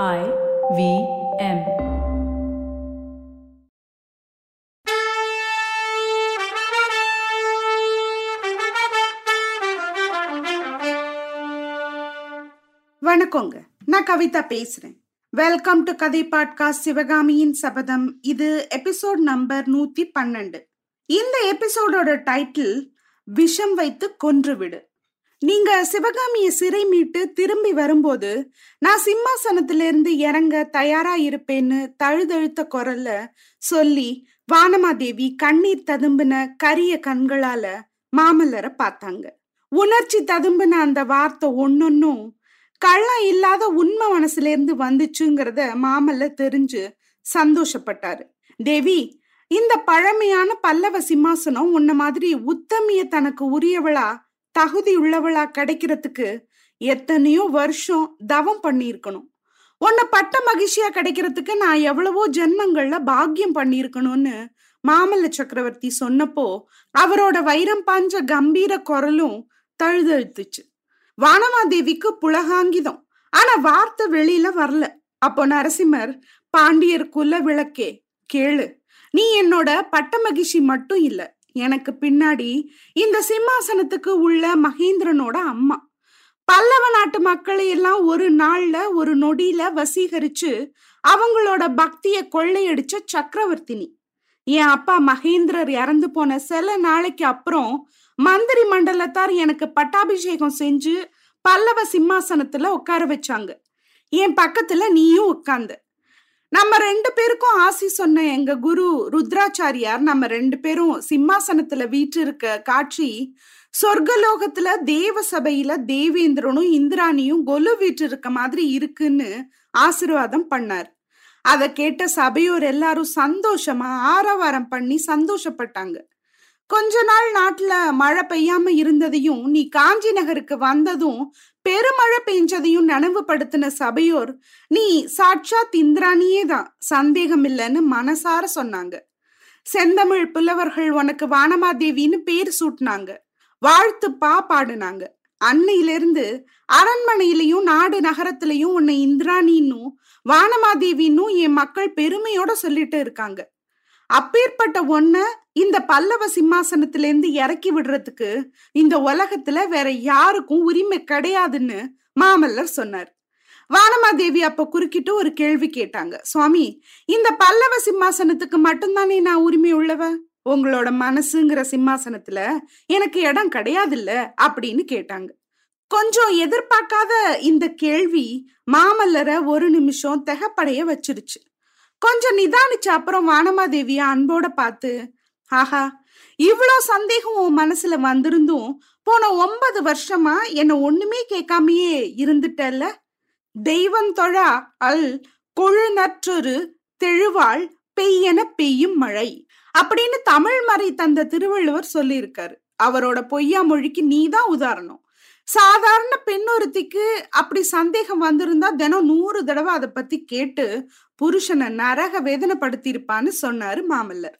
I V M. வணக்கங்க. நான் கவிதா பேசுறேன். வெல்கம் டு கதை பாட்காஸ்ட் சிவகாமியின் சபதம் இது எபிசோட் நம்பர் நூத்தி பன்னெண்டு. இந்த எபிசோடோட டைட்டில் விஷம் வைத்து கொன்றுவிடு நீங்க சிவகாமிய சிறை மீட்டு திரும்பி வரும்போது நான் சிம்மாசனத்திலிருந்து இறங்க தயாரா இருப்பேன்னு தழுதழுத்த குரல்ல சொல்லி வானமாதேவி கண்ணீர் ததும்பின கரிய கண்களால மாமல்லரை பார்த்தாங்க. உணர்ச்சி ததும்பின அந்த வார்த்தை ஒன்னொன்னும் கள்ளம் இல்லாத உண்மை மனசுல இருந்து வந்துச்சுங்கிறத மாமல்ல தெரிஞ்சு சந்தோஷப்பட்டாரு. தேவி இந்த பழமையான பல்லவ சிம்மாசனம் உன்ன மாதிரி உத்தமிய தனக்கு உரியவளா தகுதி உள்ளவளா கிடைக்கிறதுக்கு எத்தனையோ வருஷம் தவம் பண்ணியிருக்கணும். உன்னை பட்ட மகிழ்ச்சியா கிடைக்கிறதுக்கு நான் எவ்வளவோ ஜென்மங்கள்ல பாக்கியம் பண்ணியிருக்கணும்னு மாமல்ல சக்கரவர்த்தி சொன்னப்போ அவரோட வைரம் பாஞ்ச கம்பீர குரலும் தழுதழுத்துச்சு. வானமாதேவிக்கு புலகாங்கிதம். ஆனா வார்த்தை வெளியில வரல. அப்போ நரசிம்மர் பாண்டியர் குல விளக்கே கேளு. நீ என்னோட பட்ட மகிழ்ச்சி மட்டும் இல்லை. எனக்கு பின்னாடி இந்த சிம்மாசனத்துக்கு உள்ள மகேந்திரனோட அம்மா. பல்லவ நாட்டு மக்களை எல்லாம் ஒரு நாள்ல ஒரு நொடியில வசீகரிச்சு அவங்களோட பக்திய கொள்ளையடிச்ச சக்கரவர்த்தினி. என் அப்பா மகேந்திரர் இறந்து போன சில நாளைக்கு அப்புறம் மந்திரி மண்டலத்தார் எனக்கு பட்டாபிஷேகம் செஞ்சு பல்லவ சிம்மாசனத்துல உட்கார வச்சாங்க. என் பக்கத்துல நீயும் உட்காந்து நம்ம ரெண்டு பேருக்கும் ஆசி சொன்ன எங்க குரு ருத்ராச்சாரியார் நம்ம ரெண்டு பேரும் சிம்மாசனத்துல வீற்றிருக்க காட்சி சொர்க்கலோகத்துல தேவ சபையில தேவேந்திரனும் இந்திராணியும் கொலு வீற்றிருக்க மாதிரி இருக்குன்னு ஆசிர்வாதம் பண்ணார். அதை கேட்ட சபையோர் எல்லாரும் சந்தோஷமா ஆரவாரம் பண்ணி சந்தோஷப்பட்டாங்க. கொஞ்ச நாள் நாட்டுல மழை பெய்யாம இருந்ததையும் நீ காஞ்சி நகருக்கு வந்ததும் பெருமழை பெஞ்சதையும் நனவுபடுத்தின சபையோர் நீ சாட்சாத் இந்திராணியே தான் சந்தேகம் இல்லைன்னு மனசார சொன்னாங்க. செந்தமிழ் புலவர்கள் உனக்கு வானமாதேவின்னு பேர் சூட்டினாங்க. வாழ்த்து பா பாடுனாங்க. அன்னையிலிருந்து அரண்மனையிலையும் நாடு நகரத்திலையும் உன்னை இந்திராணின்னும் வானமாதேவின்னும் என் மக்கள் பெருமையோட சொல்லிட்டு இருக்காங்க. அப்பேற்பட்ட ஒன்ன இந்த பல்லவ சிம்மாசனத்திலேருந்து இறக்கி விடுறதுக்கு இந்த உலகத்துல வேற யாருக்கும் உரிமை கிடையாதுன்னு மாமல்லர் சொன்னார். வானமாதேவி அப்ப குறுக்கிட்டு ஒரு கேள்வி கேட்டாங்க. சுவாமி இந்த பல்லவ சிம்மாசனத்துக்கு மட்டும்தானே நான் உரிமை உள்ளவ? உங்களோட மனசுங்கிற சிம்மாசனத்துல எனக்கு இடம் கிடையாதுல்ல? அப்படின்னு கேட்டாங்க. கொஞ்சம் எதிர்பார்க்காத இந்த கேள்வி மாமல்லரை ஒரு நிமிஷம் தெகப்படைய வச்சிருச்சு. கொஞ்சம் நிதானிச்ச அப்புறம் வானமாதேவிய அன்போட பார்த்து ஆஹா இவ்வளோ சந்தேகம் உன் மனசுல வந்திருந்தும் போன ஒன்பது வருஷமா என்ன ஒண்ணுமே கேட்காமயே இருந்துட்டல்ல? தெய்வம் தொழா அல் கொழுநற்றொரு தெழுவாள் பெய்யென பெய்யும் மழை அப்படின்னு தமிழ் மறை தந்த திருவள்ளுவர் சொல்லியிருக்காரு. அவரோட பொய்யா மொழிக்கு நீதான் உதாரணம். சாதாரண பெண் ஒருத்திக்கு அப்படி சந்தேகம் வந்திருந்தா தினம் நூறு தடவை அதை பத்தி கேட்டு புருஷனை நரக வேதனைப்படுத்தியிருப்பான்னு சொன்னாரு மாமல்லர்.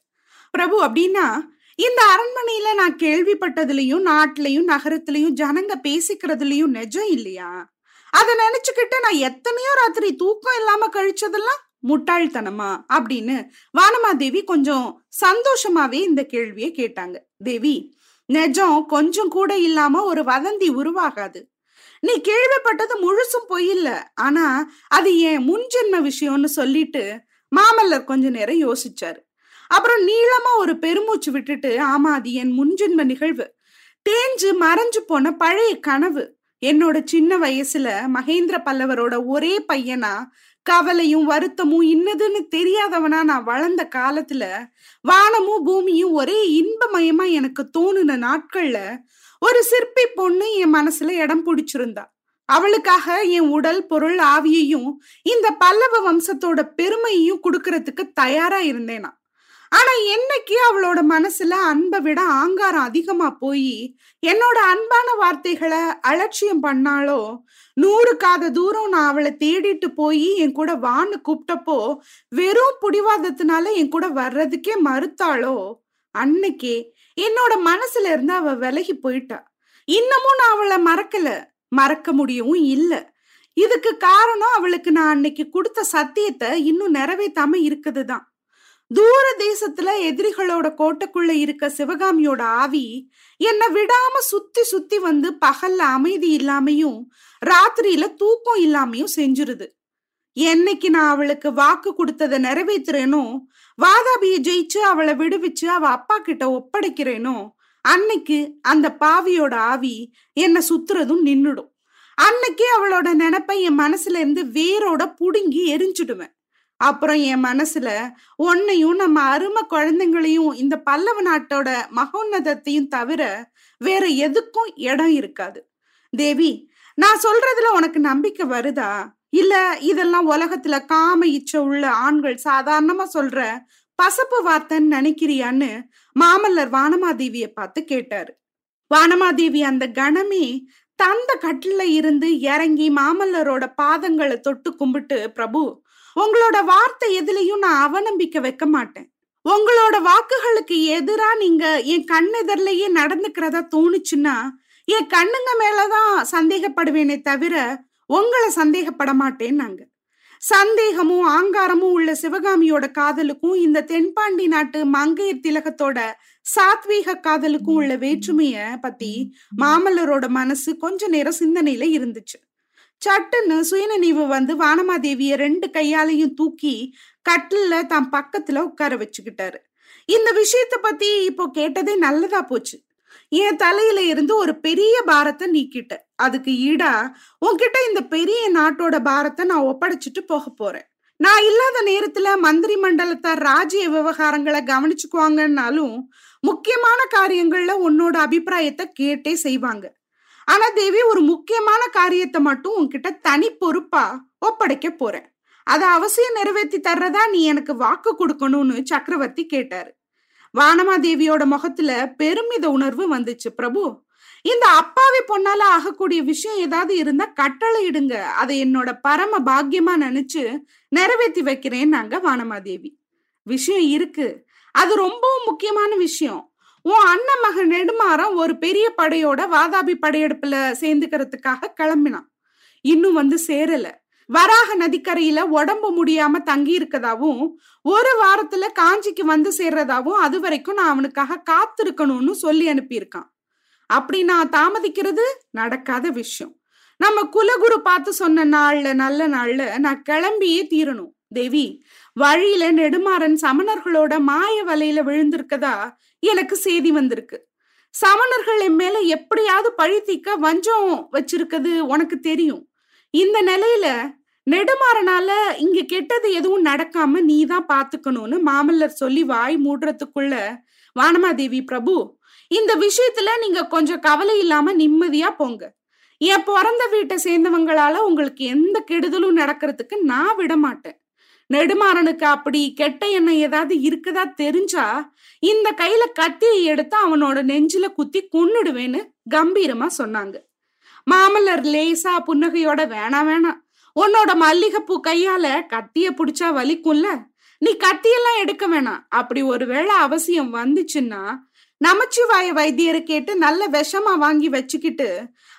பிரபு அப்படின்னா இந்த அரண்மனையில நான் கேள்விப்பட்டதுலயும் நாட்டிலையும் நகரத்திலையும் ஜனங்க பேசிக்கிறதுலயும் நிஜம் இல்லையா? அத நினைச்சுக்கிட்டு நான் எத்தனையோ ராத்திரி தூக்கம் இல்லாம கழிச்சதெல்லாம் முட்டாள்தனமா? அப்படின்னு வானமாதேவி கொஞ்சம் சந்தோஷமாவே இந்த கேள்வியை கேட்டாங்க. தேவி நெஜம் கொஞ்சம் கூட இல்லாம ஒரு வதந்தி உருவாகாது. நீ கேள்விப்பட்டது முழுசும் பொய்யில்ல ஆனா அது என் முன்ஜென்ம விஷயம்னு சொல்லிட்டு மாமல்லர் கொஞ்ச நேரம் யோசிச்சாரு. அப்புறம் நீளமா ஒரு பெருமூச்சு விட்டுட்டு ஆமா அது என் முன்ஜென்ம நிகழ்வு. தேஞ்சு மறைஞ்சு போன பழைய கனவு. என்னோட சின்ன வயசுல மகேந்திர பல்லவரோட ஒரே பையனா கவலையும் வருத்தமும் இன்னதுன்னு தெரியாதவனா நான் வளர்ந்த காலத்துல வானமும் பூமியும் ஒரே இன்பமயமா எனக்கு தோணுன நாட்கள்ல ஒரு சிற்பி பொண்ணு என் மனசுல இடம் பிடிச்சிருந்தா. அவளுக்காக என் உடல் பொருள் ஆவியையும் இந்த பல்லவ வம்சத்தோட பெருமையையும் கொடுக்கறதுக்கு தயாரா இருந்தேனா. ஆனா என்னைக்கு அவளோட மனசுல அன்பை விட ஆங்காரம் அதிகமா போய் என்னோட அன்பான வார்த்தைகளை அலட்சியம் பண்ணாலோ நூறு காத தூரம் நான் அவளை தேடிட்டு போய் என் கூட வான்னு கூப்பிட்டப்போ வெறும் புடிவாதத்தினால என் கூட வர்றதுக்கே மறுத்தாளோ? அன்னைக்கே என்னோட மனசுல இருந்து அவ விலகி போயிட்டா. இன்னமும் நான் அவளை மறக்கல. மறக்க முடியவும் இல்ல. இதுக்கு காரணம் அவளுக்கு நான் அன்னைக்கு கொடுத்த சத்தியத்தை இன்னும் நிறைவேத்தாம இருக்குதுதான். தூர தேசத்துல எதிரிகளோட கோட்டைக்குள்ள இருக்க சிவகாமியோட ஆவி என்னை விடாம சுத்தி சுத்தி வந்து பகல்ல அமைதி இல்லாமையும் ராத்திரியில தூக்கம் இல்லாமையும் செஞ்சிருது. என்னைக்கு நான் அவளுக்கு வாக்கு கொடுத்ததை நிறைவேற்றுறேனோ வாதாபிய ஜெயிச்சு அவளை விடுவிச்சு அவ அப்பா கிட்ட ஒப்படைக்கிறேனோ அன்னைக்கு அந்த பாவியோட ஆவி என்னை சுத்துறதும் நின்னுடும். அன்னைக்கே அவளோட நினைப்பை என் மனசுல இருந்து வேரோட புடுங்கி எரிஞ்சிடுவேன். அப்புறம் என் மனசுல உன்னையும் நம்ம அருமை குழந்தைங்களையும் இந்த பல்லவ நாட்டோட மகோன்னதத்தையும் தவிர வேற எதுக்கும் இடம் இருக்காது. தேவி நான் சொல்றதுல உனக்கு நம்பிக்கை வருதா? இல்ல இதெல்லாம் உலகத்துல காம இச்ச உள்ள ஆண்கள் சாதாரணமா சொல்ற பசப்பு வார்த்தைன்னு நினைக்கிறியான்னு மாமல்லர் வானமாதேவிய பார்த்து கேட்டாரு. வானமாதேவி அந்த கணமே தந்த கட்டில இருந்து இறங்கி மாமல்லரோட பாதங்களை தொட்டு கும்பிட்டு பிரபு உங்களோட வார்த்தை எதுலையும் நான் அவநம்பிக்கை வைக்க மாட்டேன். உங்களோட வாக்குகளுக்கு எதிரா நீங்க என் கண்ணெதிரிலேயே நடந்துக்கிறதா தோணுச்சுன்னா என் கண்ணுங்க மேலதான் சந்தேகப்படுவேனே தவிர உங்களை சந்தேகப்பட மாட்டேன் நாங்க சந்தேகமும் ஆங்காரமும் உள்ள சிவகாமியோட காதலுக்கும் இந்த தென்பாண்டி நாட்டு மங்கையர் திலகத்தோட சாத்வீக காதலுக்கும் உள்ள வேற்றுமைய பத்தி மாமல்லரோட மனசு கொஞ்ச நேரம் சிந்தனையில இருந்துச்சு. சட்டுன்னு சுயநினைவு வந்து வானமாதேவிய ரெண்டு கையாலையும் தூக்கி கட்டில தான் பக்கத்துல உட்கார வச்சுக்கிட்டாரு. இந்த விஷயத்த பத்தி இப்போ கேட்டதே நல்லதா போச்சு. என் தலையில இருந்து ஒரு பெரிய பாரத்தை நீக்கிட்ட அதுக்கு ஈடா உன்கிட்ட இந்த பெரிய நாட்டோட பாரத்தை நான் ஒப்படைச்சிட்டு போக போறேன். நான் இல்லாத நேரத்துல மந்திரி மண்டலத்தார் ராஜ்ய விவகாரங்களை கவனிச்சுக்குவாங்கன்னாலும் முக்கியமான காரியங்கள்ல உன்னோட அபிப்பிராயத்தை கேட்டே செய்வாங்க. ஆனா தேவி ஒரு முக்கியமான காரியத்தை மட்டும் உன்கிட்ட தனி பொறுப்பா ஒப்படைக்க போறேன். அதை அவசியம் நிறைவேற்றி தர்றதா நீ எனக்கு வாக்கு கொடுக்கணும்னு சக்கரவர்த்தி கேட்டாரு. வானமாதேவியோட முகத்துல பெருமித உணர்வு வந்துச்சு பிரபு இந்த அப்பாவி பொண்ணால ஆகக்கூடிய விஷயம் ஏதாவது இருந்தா கட்டளை இடுங்க. அதை என்னோட பரம பாக்கியமா நினைச்சு நிறைவேற்றி வைக்கிறேன்னாங்க வானமாதேவி விஷயம் இருக்கு. அது ரொம்பவும் முக்கியமான விஷயம். உன் அண்ணன் மகன் நெடுமாறம் ஒரு பெரிய படையோட வாதாபி படையெடுப்புல சேர்ந்துக்கிறதுக்காக கிளம்பினான். இன்னும் வந்து சேரல. வராக நதிக்கரையில உடம்பு முடியாம தங்கி இருக்கதாவும் ஒரு வாரத்துல காஞ்சிக்கு வந்து சேர்றதாவும் அது வரைக்கும் நான் அவனுக்காக காத்திருக்கணும்னு சொல்லி அனுப்பியிருக்கான். அப்படி நான் தாமதிக்கிறது நடக்காத விஷயம். நம்ம குலகுரு பார்த்து சொன்ன நாள்ல நல்ல நாள்ல நான் கிளம்பியே தீரணும். தேவி வழியில நெடுமாறன் சமணர்களோட மாய வலையில விழுந்திருக்கதா எனக்கு செய்தி வந்திருக்கு. சமணர்கள் என் மேல எப்படியாவது பழி தீக்க வஞ்சம் வச்சிருக்கிறது உனக்கு தெரியும். இந்த நிலையில நெடுமாறனால இங்க கெட்டது எதுவும் நடக்காம நீ தான் பாத்துக்கணும்னு மாமல்லர் சொல்லி வாய் மூடுறதுக்குள்ள வானமாதேவி பிரபு இந்த விஷயத்துல நீங்க கொஞ்சம் கவலை இல்லாம நிம்மதியா போங்க. என் பிறந்த வீட்டை சேர்ந்தவங்களால உங்களுக்கு எந்த கெடுதலும் நடக்கிறதுக்கு நான் விட மாட்டேன் நெடுமாறனுக்கு அப்படி கெட்ட எண்ணம் ஏதாவது இருக்குதா தெரிஞ்சா இந்த கையில கத்தியை எடுத்து அவனோட நெஞ்சில குத்தி கொன்னுடுவேன்னு கம்பீரமா சொன்னாங்க. மாமல்லர் லேசா புன்னகையோட வேணாம் வேணாம் உன்னோட மல்லிகைப்பூ கையால கத்திய புடிச்சா வலிக்கும்ல? நீ கத்தியெல்லாம் எடுக்க வேணாம். அப்படி ஒருவேளை அவசியம் வந்துச்சுன்னா நமச்சிவாய வைத்தியரை கேட்டு நல்ல விஷமா வாங்கி வச்சுக்கிட்டு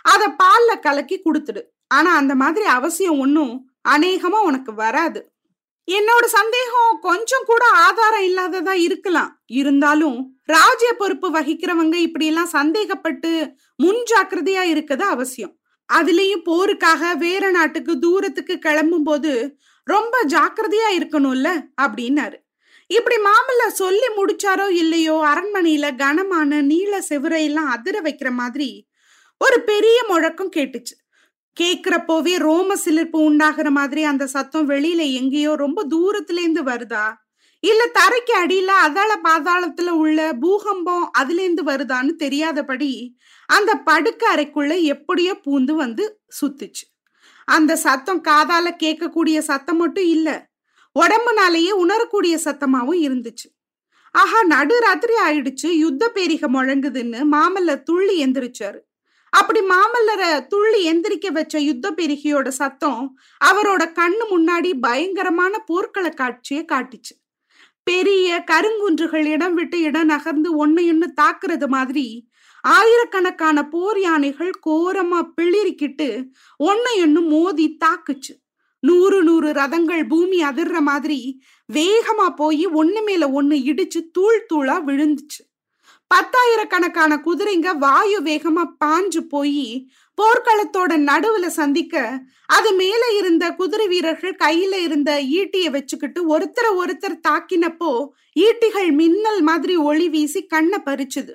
அத பால்ல கலக்கி கொடுத்துடு. ஆனா அந்த மாதிரி அவசியம் ஒன்னும் அநேகமா உனக்கு வராது. என்னோட சந்தேகம் கொஞ்சம் கூட ஆதாரம் இல்லாததா இருக்கலாம். இருந்தாலும் ராஜ்ய பொறுப்பு வகிக்கிறவங்க இப்படி எல்லாம் சந்தேகப்பட்டு முன் ஜாக்கிரதையா இருக்கிறது அவசியம். அதுலயும் போருக்காக வேற நாட்டுக்கு தூரத்துக்கு கிளம்பும் போது ரொம்ப ஜாக்கிரதையா இருக்கணும்ல அப்படின்னாரு. இப்படி மாமல்ல சொல்லி முடிச்சாரோ இல்லையோ அரண்மனையில கனமான நீள செவுரையெல்லாம் அதிர வைக்கிற மாதிரி ஒரு பெரிய முழக்கம் கேட்டுச்சு. கேக்குறப்போவே ரோம சிலிர்ப்பு உண்டாகிற மாதிரி அந்த சத்தம் வெளியில எங்கேயோ ரொம்ப தூரத்துல இருந்து வருதா? இல்ல தரைக்கு அடியில அதால பாதாளத்துல உள்ள பூகம்பம் அதுல இருந்து வருதான்னு தெரியாதபடி அந்த படுக்க அறைக்குள்ள எப்படியோ பூந்து வந்து சுத்துச்சு. அந்த சத்தம் காதால கேட்கக்கூடிய சத்தம் மட்டும் இல்ல உடம்புனாலேயே உணரக்கூடிய சத்தமாவும் இருந்துச்சு. ஆஹா நடுராத்திரி ஆயிடுச்சு யுத்த பேரிக முழங்குதுன்னு மாமல்ல துள்ளி எந்திரிச்சாரு. அப்படி மாமல்லரை துள்ளி எந்திரிக்க வச்ச யுத்த பெருகியோட சத்தம் அவரோட கண்ணு முன்னாடி பயங்கரமான போர்க்கள காட்சியை காட்டுச்சு. பெரிய கருங்குன்றுகள் இடம் விட்டு இடம் நகர்ந்து ஒன்னையொன்னு தாக்குறது மாதிரி ஆயிரக்கணக்கான போர் யானைகள் கோரமா பிளிரிக்கிட்டு ஒன்னு மோதி தாக்குச்சு. நூறு நூறு ரதங்கள் பூமி அதிர்ற மாதிரி வேகமா போய் ஒண்ணு மேல ஒண்ணு இடிச்சு தூள் தூளா விழுந்துச்சு. பத்தாயிரக்கணக்கான குதிரைங்க வாயு வேகமா பாஞ்சு போய் போர்க்களத்தோட நடுவுல சந்திக்க அது மேல இருந்த குதிரை வீரர்கள் கையில இருந்த ஈட்டியை வச்சுக்கிட்டு ஒருத்தர ஒருத்தர் தாக்கினப்போ ஈட்டிகள் மின்னல் மாதிரி ஒளி வீசி கண்ணை பறிச்சுது.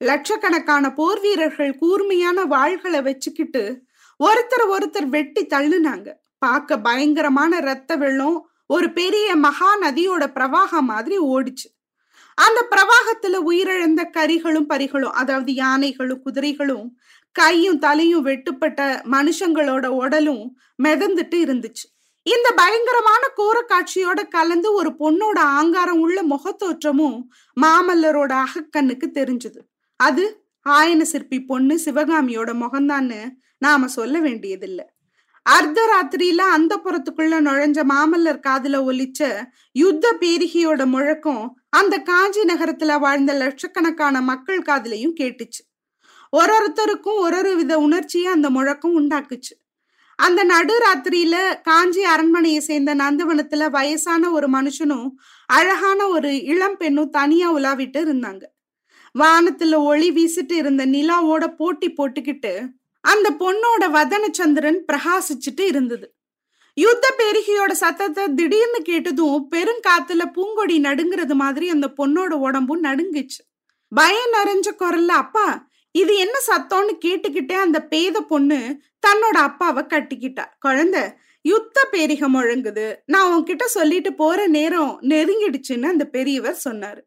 லட்சக்கணக்கான போர் வீரர்கள் கூர்மையான வாள்களை வச்சுக்கிட்டு ஒருத்தர் ஒருத்தர் வெட்டி தள்ளுனாங்க. பார்க்க பயங்கரமான ரத்த வெள்ளம் ஒரு பெரிய மகா நதியோட பிரவாகம் மாதிரி ஓடிச்சு. அந்த பிரவாகத்துல உயிரிழந்த கரிகளும் பரிகளும் அதாவது யானைகளும் குதிரைகளும் கையும் தலையும் வெட்டுப்பட்ட மனுஷங்களோட உடலும் மிதந்துட்டு இருந்துச்சு. இந்த பயங்கரமான கோர காட்சியோட கலந்து ஒரு பொண்ணோட ஆங்காரம் உள்ள முகத்தோற்றமும் மாமல்லரோட அகக்கண்ணுக்கு தெரிஞ்சது. அது ஆயன சிற்பி பொண்ணு சிவகாமியோட முகம்தான்னு நாம சொல்ல வேண்டியதில்லை. அர்த்தராத்திரியில அந்த புறத்துக்குள்ள நுழைஞ்ச மாமல்லர் காதுல ஒலிச்ச யுத்த பேரிகையோட முழக்கம் அந்த காஞ்சி நகரத்துல வாழ்ந்த லட்சக்கணக்கான மக்கள் காதுலையும் கேட்டுச்சு. ஒரு ஒருத்தருக்கும் ஒரு ஒரு வித உணர்ச்சியை அந்த முழக்கம் உண்டாக்குச்சு. அந்த நடுராத்திரியில காஞ்சி அரண்மனையை சேர்ந்த நந்தவனத்துல வயசான ஒரு மனுஷனும் அழகான ஒரு இளம் பெண்ணும் தனியா உலாவிட்டு இருந்தாங்க. வானத்துல ஒளி வீசிட்டு இருந்த நிலாவோட போட்டி போட்டுக்கிட்டு அந்த பொண்ணோட வதன சந்திரன் பிரகாசிச்சுட்டு இருந்தது. யுத்த பெருகியோட சத்தத்தை திடீர்னு கேட்டதும் பெருங்காத்துல பூங்கொடி நடுங்கிறது மாதிரி அந்த பொண்ணோட உடம்பும் நடுங்குச்சு. பயம் நிறைஞ்ச குரல்ல அப்பா இது என்ன சத்தம்னு கேட்டுக்கிட்டே அந்த பேத பொண்ணு தன்னோட அப்பாவை கட்டிக்கிட்டா. குழந்த யுத்த பேரிகம் முழங்குது. நான் உன்கிட்ட சொல்லிட்டு போற நேரம் நெருங்கிடுச்சுன்னு அந்த பெரியவர் சொன்னாரு.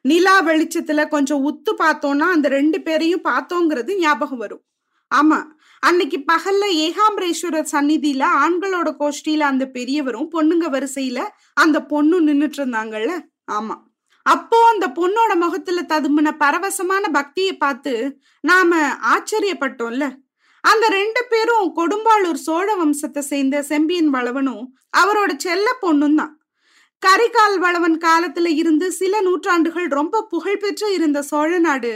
நிலா வெளிச்சத்துல கொஞ்சம் உத்து பார்த்தோம்னா அந்த ரெண்டு பேரையும் பார்த்தோங்கிறது ஞாபகம் வரும். ஆமா. அன்னைக்கு பகல்ல ஏகாம்பரேஸ்வரர் சந்நிதியில ஆண்களோட கோஷ்டியில அந்த பெரியவரும் பொண்ணுங்க வரிசையில அந்த பொண்ணும் நின்னுட்டு இருந்தாங்கல்ல? ஆமா. அப்போ அந்த பொண்ணோட முகத்துல ததும்பின பரவசமான பக்தியை பார்த்து நாம ஆச்சரியப்பட்டோம்ல. அந்த ரெண்டு பேரும் கொடும்பாளூர் சோழ வம்சத்தை சேர்ந்த செம்பியன் வளவனும் அவரோட செல்ல பொண்ணும் தான். கரிகால் வளவன் காலத்துல இருந்து சில நூற்றாண்டுகள் ரொம்ப புகழ்பெற்று இருந்த சோழ நாடு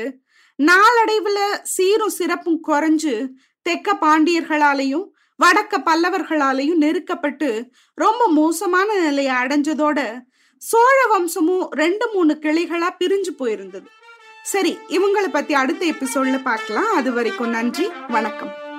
நாளடைவுல சீரும் சிறப்பும் குறைஞ்சு தெக்க பாண்டியர்களாலையும் வடக்க பல்லவர்களாலையும் நெருக்கப்பட்டு ரொம்ப மோசமான நிலையை அடைஞ்சதோட சோழ வம்சமும் ரெண்டு மூணு கிளைகளா பிரிஞ்சு போயிருந்தது. சரி இவங்களை பத்தி அடுத்த எபிசோட்ல பார்க்கலாம். அது வரைக்கும் நன்றி வணக்கம்.